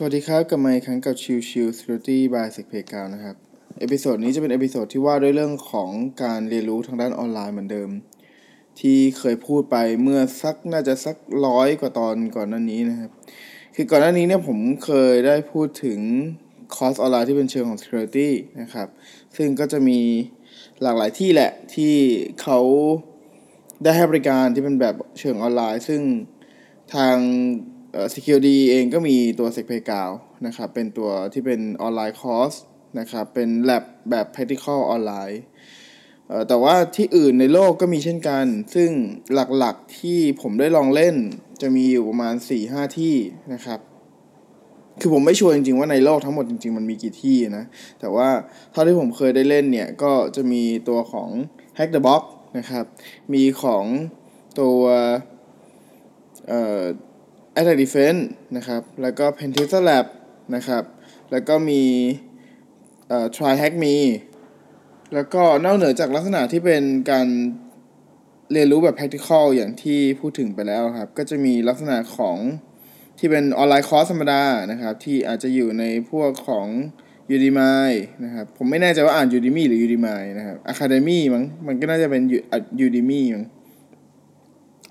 สวัสดีครับกลับมาอีกครั้งกับชิวชิว Security by s e c p a y g r o u n d นะครับ episode นี้จะเป็น episode ที่ว่าด้วยเรื่องของการเรียนรู้ทางด้านออนไลน์เหมือนเดิม ที่เคยพูดไปเมื่อสักน่าจะสักร้อยกว่าตอนก่อนหน้านี้นะครับ คือก่อนหน้านี้เนี่ยผมเคยได้พูดถึงคอร์สออนไลน์ที่เป็นเชิงของ Security นะครับ ซึ่งก็จะมีหลากหลายที่แหละที่เขาได้ให้บริการที่เป็นแบบเชิงออนไลน์ ซึ่งทาง Security เองก็มีตัว s e c p a y g r o u นะครับ เป็นตัวที่เป็น online course นะครับ เป็น lab แบบ practical ออนไลน์แต่ว่าที่อื่นในโลกก็มีเช่นกัน ซึ่งหลักๆที่ผมได้ลองเล่นจะมีอยู่ประมาณ 4-5 ที่นะครับ คือผมไม่ sure จริงๆว่าในโลกทั้งหมดจริง ๆ มันมีกี่ที่นะ แต่ว่าเท่าที่ผมเคยได้เล่นเนี่ย ก็จะมีตัวของ Hack the Box นะครับ มีของตัวเอ่อ Attack Defense นะครับ แล้วก็ Pentester Lab นะครับ แล้วก็มีเอ่อ Try Hack Me แล้วก็นอกเหนือจากลักษณะที่เป็นการเรียนรู้แบบ practical อย่างที่พูดถึงไปแล้วครับ ก็จะมีลักษณะของที่เป็นออนไลน์คอร์สธรรมดานะครับ ที่อาจจะอยู่ในพวกของ Udemy นะครับ ผมไม่แน่ใจว่าอ่าน Udemy หรือ Udemy นะครับ Academy มั้งมันก็น่าจะเป็น Udemy มั้ง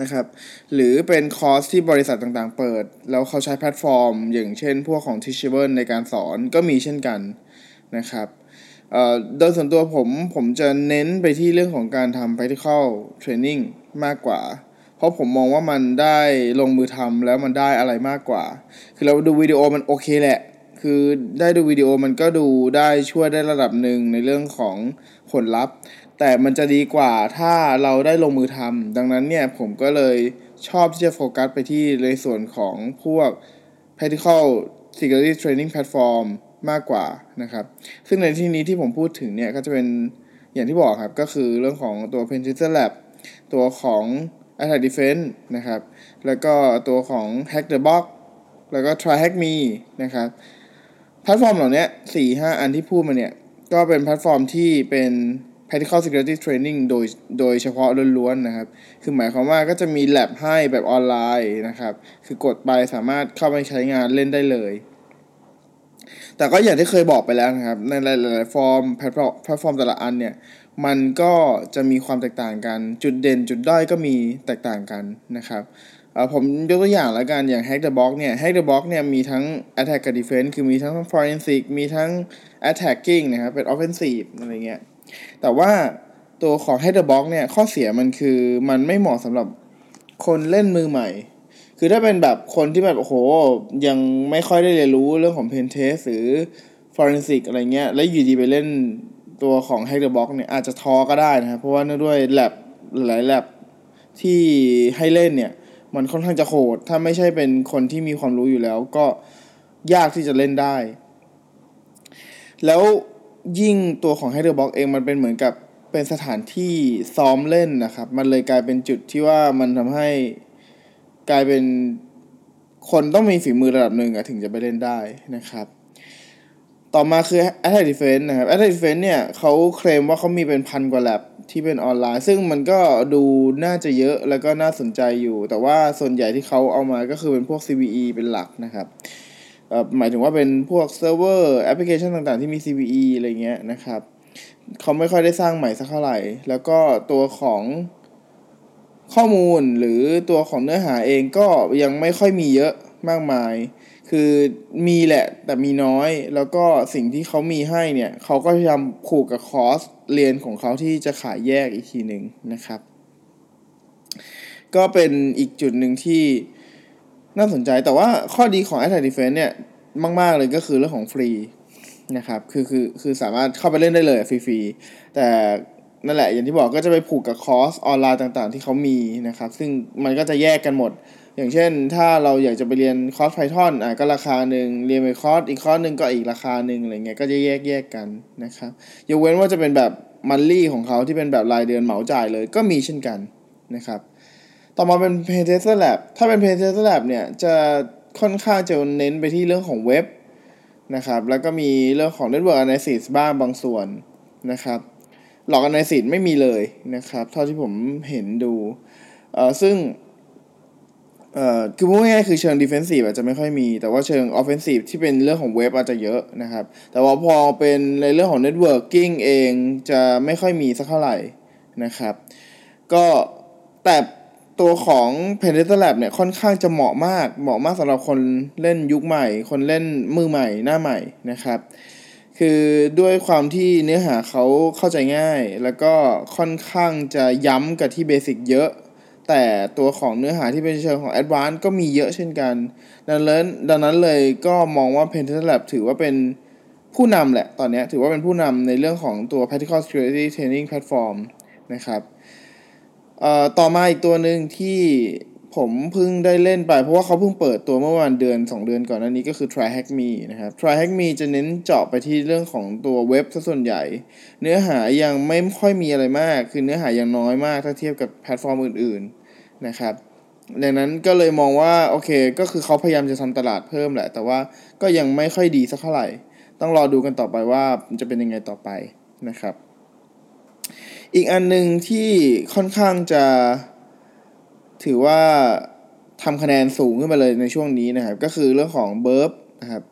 นะครับหรือเป็นคอร์สที่บริษัทต่างๆ เปิด แล้วเขาใช้แพลตฟอร์ม อย่างเช่นพวกของ Teachable ในการสอนก็มีเช่นกันนะครับโดยส่วนตัวผมผมจะเน้นไปที่เรื่องของการทำ practical training มากกว่า เพราะผมมองว่ามันได้ลงมือทำแล้วมันได้อะไรมากกว่า คือเราดูวิดีโอมันโอเคแหละ คือได้ดูวิดีโอมันก็ดูได้ช่วยได้ระดับหนึ่งในเรื่องของผลลัพธ์ แต่มันจะดีกว่าถ้าเราได้ลงมือทำดังนั้นเนี่ยผมก็เลยชอบที่จะโฟกัสไปที่ในส่วนของพวก practical security training platform มากกว่านะครับ ซึ่งในที่นี้ที่ผมพูดถึงเนี่ยก็จะเป็นอย่างที่บอกครับ ก็คือเรื่องของตัว p e n t e s t Lab ตัวของ Attack Defense นะครับ แล้วก็ตัวของ Hack the Box แล้วก็ Try Hack Me นะครับ แพลตฟอร์มเหล่านี้สี่ห้าอันที่พูดมาเนี่ย ก็เป็นแพลตฟอร์มที่เป็น practical security training โดยโดยเฉพาะล้วนๆนะครับ คือหมายความว่าก็จะมี lab ให้แบบออนไลน์นะครับ คือกดไปสามารถเข้าไปใช้งานเล่นได้เลย แต่ก็อย่างที่เคยบอกไปแล้วนะครับ ในหลายๆฟอร์มแพลตฟอร์มแต่ละอันเนี่ย มันก็จะมีความแตกต่างกัน จุดเด่นจุดด้อยก็มีแตกต่างกันนะครับ ผมยกตัวอย่างล้วกันอย่าง Hack the Box เนี่ย Hack the Box เนี่ยมีทั้ง Attack กับ Defense คือมีทั้ง Forensic มีทั้ง Attacking นะครับ เป็น Offensive อะไรเงี้ย แต่ว่าตัวของ Hack the Box เนี่ยข้อเสียมันคือมันไม่เหมาะสำหรับคนเล่นมือใหม่ คือถ้าเป็นแบบคนที่แบบโอ้โห ยังไม่ค่อยได้เรียนรู้เรื่องของ pentest หรือ forensic อะไรเงี้ย แล้วอยู่ดีไปเล่นตัวของ Hack the Box เนี่ยอาจจะท้อก็ได้นะครับ เพราะว่าเนื่องด้วยแลบหลายแลบที่ให้เล่นเนี่ย มันค่อนข้างจะโหด ถ้าไม่ใช่เป็นคนที่มีความรู้อยู่แล้ว ก็ยากที่จะเล่นได้ แล้วยิ่งตัวของ Hack the Box เองมันเป็นเหมือนกับเป็นสถานที่ซ้อมเล่นนะครับ มันเลยกลายเป็นจุดที่ว่ามันทำให้กลายเป็นคนต้องมีฝีมือระดับหนึ่งอะถึงจะไปเล่นได้นะครับ ต่อมาคือ Attack Defense นะครับ Attack Defense เนี่ยเขาเคลมว่าเขามีเป็นพันกว่าแลบที่เป็นออนไลน์ ซึ่งมันก็ดูน่าจะเยอะแล้วก็น่าสนใจอยู่ แต่ว่าส่วนใหญ่ที่เขาเอามาก็คือเป็นพวก CVE เป็นหลักนะครับหมายถึงว่าเป็นพวกเซิร์ฟเวอร์แอปพลิเคชันต่างๆ ที่มี CVE อะไรเงี้ยนะครับเขาไม่ค่อยได้สร้างใหม่สักเท่าไหร่ แล้วก็ตัวของข้อมูลหรือตัวของเนื้อหาเองก็ยังไม่ค่อยมีเยอะมากมาย คือมีแหละแต่มีน้อยแล้วก็สิ่งที่เขามีให้เนี่ยเขาก็พยายามผูกกับคอร์สเรียนของเขาที่จะขายแยกอีกทีหนึ่งนะครับ ก็เป็นอีกจุดหนึ่งที่น่าสนใจแต่ว่าข้อดีของ a t t a c k Defense เนี่ยมาก ๆ เลยก็คือเรื่องของฟรีนะครับ คือคือคือสามารถเข้าไปเล่นได้เลยฟรีๆ แต่ นั่นแหละ อย่างที่บอกก็จะไปผูกกับคอร์สออนไลน์ต่างๆ ที่เขามีนะครับ ซึ่งมันก็จะแยกกันหมด อย่างเช่น ถ้าเราอยากจะไปเรียนคอร์ส Python อะก็ราคาหนึ่งเรียนไปคอร์สอีกคอร์สหนึ่งก็อีกราคาหนึ่งอะไรเงี้ยก็จะแยกแยกกันนะครับยกเว้นว่าจะเป็นแบบ monthly ของเขาที่เป็นแบบรายเดือนเหมาจ่ายเลยก็มีเช่นกันนะครับ ต่อมาเป็น p a y t e s t Lab ถ้าเป็น p a y t e s t Lab เนี่ยจะค่อนข้างจะเน้นไปที่เรื่องของเว็บนะครับ แล้วก็มีเรื่องของ Network Analysis บ้างบางส่วนนะครับ หลอกอนาลิซิสไม่มีเลยนะครับ เท่าที่ผมเห็นดูเออซึ่งเอ่อคือพูดง่ายๆคือเชิง defensive อาจจะไม่ค่อยมี แต่ว่าเชิง offensive ที่เป็นเรื่องของเว็บอาจจะเยอะนะครับ แต่ว่าพอเป็นในเรื่องของ networking เองจะไม่ค่อยมีสักเท่าไหร่นะครับ ก็แต่ตัวของ p e n t e s t Lab เนี่ยค่อนข้างจะเหมาะมาก เหมาะมากสำหรับคนเล่นยุคใหม่ คนเล่นมือใหม่หน้าใหม่นะครับ คือด้วยความที่เนื้อหาเขาเข้าใจง่าย แล้วก็ค่อนข้างจะย้ำกับที่เบสิกเยอะ แต่ตัวของเนื้อหาที่เป็นเชิงของ a d v a n c e ก็มีเยอะเช่นกัน ดังนั้นดังนั้นเลยก็มองว่า p e n t e s t Lab ถือว่าเป็นผู้นำแหละ ตอนนี้ถือว่าเป็นผู้นำในเรื่องของตัว Practical Security Training Platform นะครับ เอ่อ ต่อมาอีกตัวหนึ่งที่ ผมเพิ่งได้เล่นไป เพราะว่าเขาเพิ่งเปิดตัวเมื่อวันเดือน 2 เดือนก่อนหน้านี้ก็คือ Try Hack Me นะครับ Try Hack Me จะเน้นเจาะไปที่เรื่องของตัวเว็บซะส่วนใหญ่ เนื้อหายังไม่ค่อยมีอะไรมาก คือเนื้อหายังน้อยมากถ้าเทียบกับแพลตฟอร์มอื่นๆนะครับดังนั้นก็เลยมองว่าโอเคก็คือเขาพยายามจะทำตลาดเพิ่มแหละ แต่ว่าก็ยังไม่ค่อยดีสักเท่าไหร่ ต้องรอดูกันต่อไปว่าจะเป็นยังไงต่อไปนะครับ อีกอันหนึ่งที่ค่อนข้างจะ ถือว่าทำคะแนนสูงขึ้นมาเลยในช่วงนี้นะครับ ก็คือเรื่องของ Burp นะครับ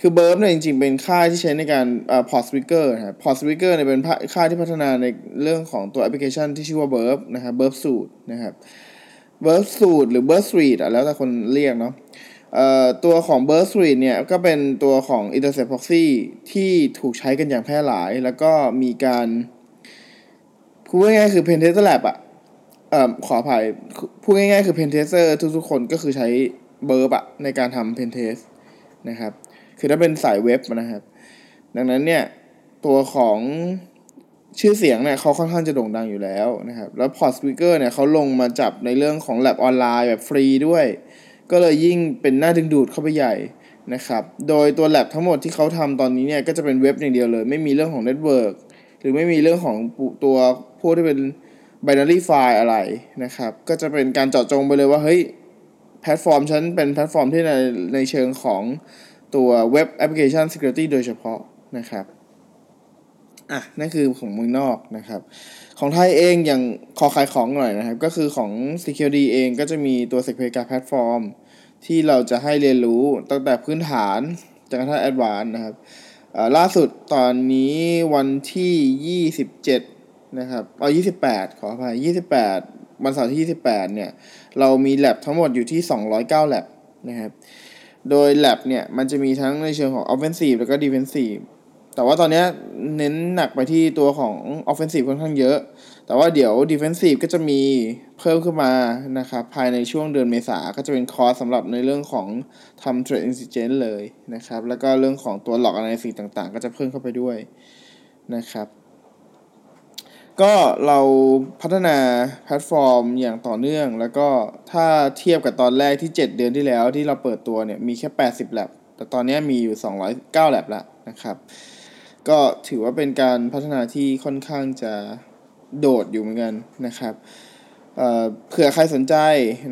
คือ Burp เนี่ยจริงๆ เป็นค่ายที่ใช้ในการอ่า Port Speaker นะครับ Port Speaker เนี่ยเป็นค่ายที่พัฒนาในเรื่องของตัวแอปพลิเคชันที่ชื่อว่า Burp นะครับ Burp Suite นะครับ Burp Suite หรือ Burp Suite อะแล้วแต่คนเรียกเนาะเอ่อตัวของ Burp Suite เนี่ยก็เป็นตัวของ Intercept Proxy ที่ถูกใช้กันอย่างแพร่หลาย แล้วก็มีการพูดง่ายๆคือ Pen Tester Lab อะ อ่อขออภัยพูดง่ายๆคือ Pen Tester ทุกๆคนก็คือใช้เบอร์อะในการทำ Pen Test นะครับ คือถ้าเป็นสายเว็บนะครับ ดังนั้นเนี่ย ตัวของชื่อเสียงเนี่ยเขาค่อนข้างจะโด่งดังอยู่แล้วนะครับ แล้ว Port Speaker เนี่ยเขาลงมาจับในเรื่องของ Lab ออนไลน์แบบฟรีด้วย ก็เลยยิ่งเป็นหน้าดึงดูดเข้าไปใหญ่นะครับ โดยตัว Lab ทั้งหมดที่เขาทำตอนนี้เนี่ยก็จะเป็นเว็บอย่างเดียวเลย ไม่มีเรื่องของ Network หรือไม่มีเรื่องของตัวพวกที่เป็น binary file อะไรนะครับ ก็จะเป็นการเจาะจงไปเลยว่า เฮ้ย แพลตฟอร์มฉันเป็นแพลตฟอร์มที่ในในเชิงของตัวเว็บแอปพลิเคชัน security โดยเฉพาะนะครับอะนั่นคือของเมืองนอกนะครับ ของไทยเองอย่างขอขายของหน่อยนะครับ ก็คือของ security เองก็จะมีตัว SECPlayground platform ที่เราจะให้เรียนรู้ตั้งแต่พื้นฐานจนกระทั่ง a d v a n c e นะครับล่าสุดตอนนี้วันที่ 27 นะครับเอา28ขออภัย28วันเสาร์ที่28เนี่ย เรามีแ a บทั้งหมดอยู่ที่209 lab นะครับ โดย lab เนี่ย มันจะมีทั้งในเชิงของ offensive แล้วก็ defensive แต่ว่าตอนนี้เน้นหนักไปที่ตัวของ offensive ค่อนข้างเยอะ แต่ว่าเดี๋ยว defensive ก็จะมีเพิ่มขึ้นมานะครับ ภายในช่วงเดือนเมษาก็จะเป็นคอร์สสำหรับในเรื่องของทำ threat intelligence เลยนะครับ แล้วก็เรื่องของตัว log analysis ต่างๆ ก็จะเพิ่มเข้าไปด้วยนะครับ ก็เราพัฒนาแพลตฟอร์มอย่างต่อเนื่อง แล้วก็ถ้าเทียบกับตอนแรกที่ 7 เดือนที่แล้วที่เราเปิดตัวเนี่ยมีแค่ 80 lab แต่ตอนนี้มีอยู่ 209 lab แล้วนะครับ ก็ถือว่าเป็นการพัฒนาที่ค่อนข้างจะโดดอยู่เหมือนกันนะครับเเผื่อใครสนใจ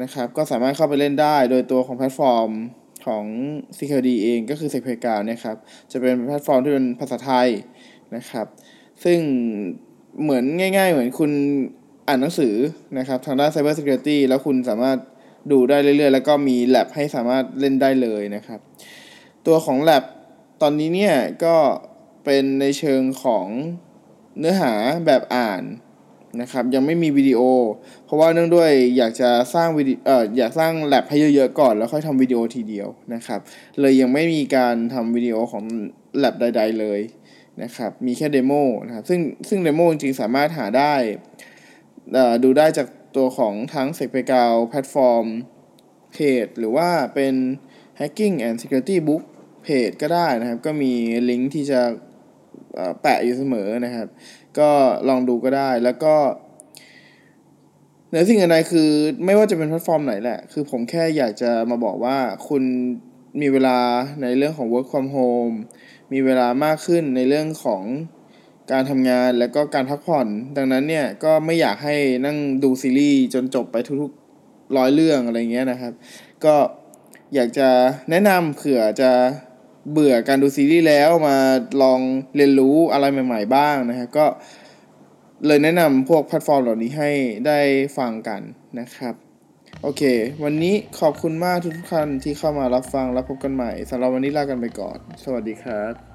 นะครับ ก็สามารถเข้าไปเล่นได้ โดยตัวของแพลตฟอร์มของ CKD เองก็คือ s e c u r การนะครับ จะเป็นแพลตฟอร์มที่เป็นภาษาไทยนะครับ ซึ่ง เหมือนง่าย ๆ เหมือนคุณอ่านหนังสือนะครับ ทางด้าน Cyber Security แล้วคุณสามารถดูได้เรื่อยๆ แล้วก็มี lab ให้สามารถเล่นได้เลยนะครับ ตัวของ lab ตอนนี้เนี่ยก็เป็นในเชิงของเนื้อหาแบบอ่านนะครับยังไม่มีวิดีโอ เพราะว่าเนื่องด้วยอยากจะสร้างวิดีเอ่ออยากสร้างแลบให้เยอะๆก่อน แล้วค่อยทำวิดีโอทีเดียวนะครับ เลยยังไม่มีการทำวิดีโอของแลบใด ๆ เลย นะครับ มีแค่ demo นะครับ ซึ่งซึ่ง demo จริงๆสามารถหาได้ดูได้จากตัวของทั้ง SECPlayground แพลตฟอร์มเพจหรือว่าเป็น Hacking and Security Book เพจก็ได้นะครับ ก็มีลิงก์ที่จะแปะอยู่เสมอนะครับ ก็ลองดูก็ได้แล้วก็ในสิ่งอื่นใดคือไม่ว่าจะเป็นแพลตฟอร์มไหนแหละ คือผมแค่อยากจะมาบอกว่าคุณมีเวลาในเรื่องของ work from home มีเวลามากขึ้นในเรื่องของการทำงานแล้วก็การพักผ่อน ดังนั้นเนี่ยก็ไม่อยากให้นั่งดูซีรีส์จนจบไปทุกๆร้อยเรื่องอะไรเงี้ยนะครับ ก็อยากจะแนะนำเผื่อจะเบื่อการดูซีรีส์แล้วมาลองเรียนรู้อะไรใหม่ ๆ บ้างนะครับก็เลยแนะนำพวกแพลตฟอร์มเหล่านี้ให้ได้ฟังกันนะครับ โอเค วันนี้ขอบคุณมากทุกท่านที่เข้ามารับฟังรับพบกันใหม่สำหรับวันนี้ลากันไปก่อน สวัสดีครับ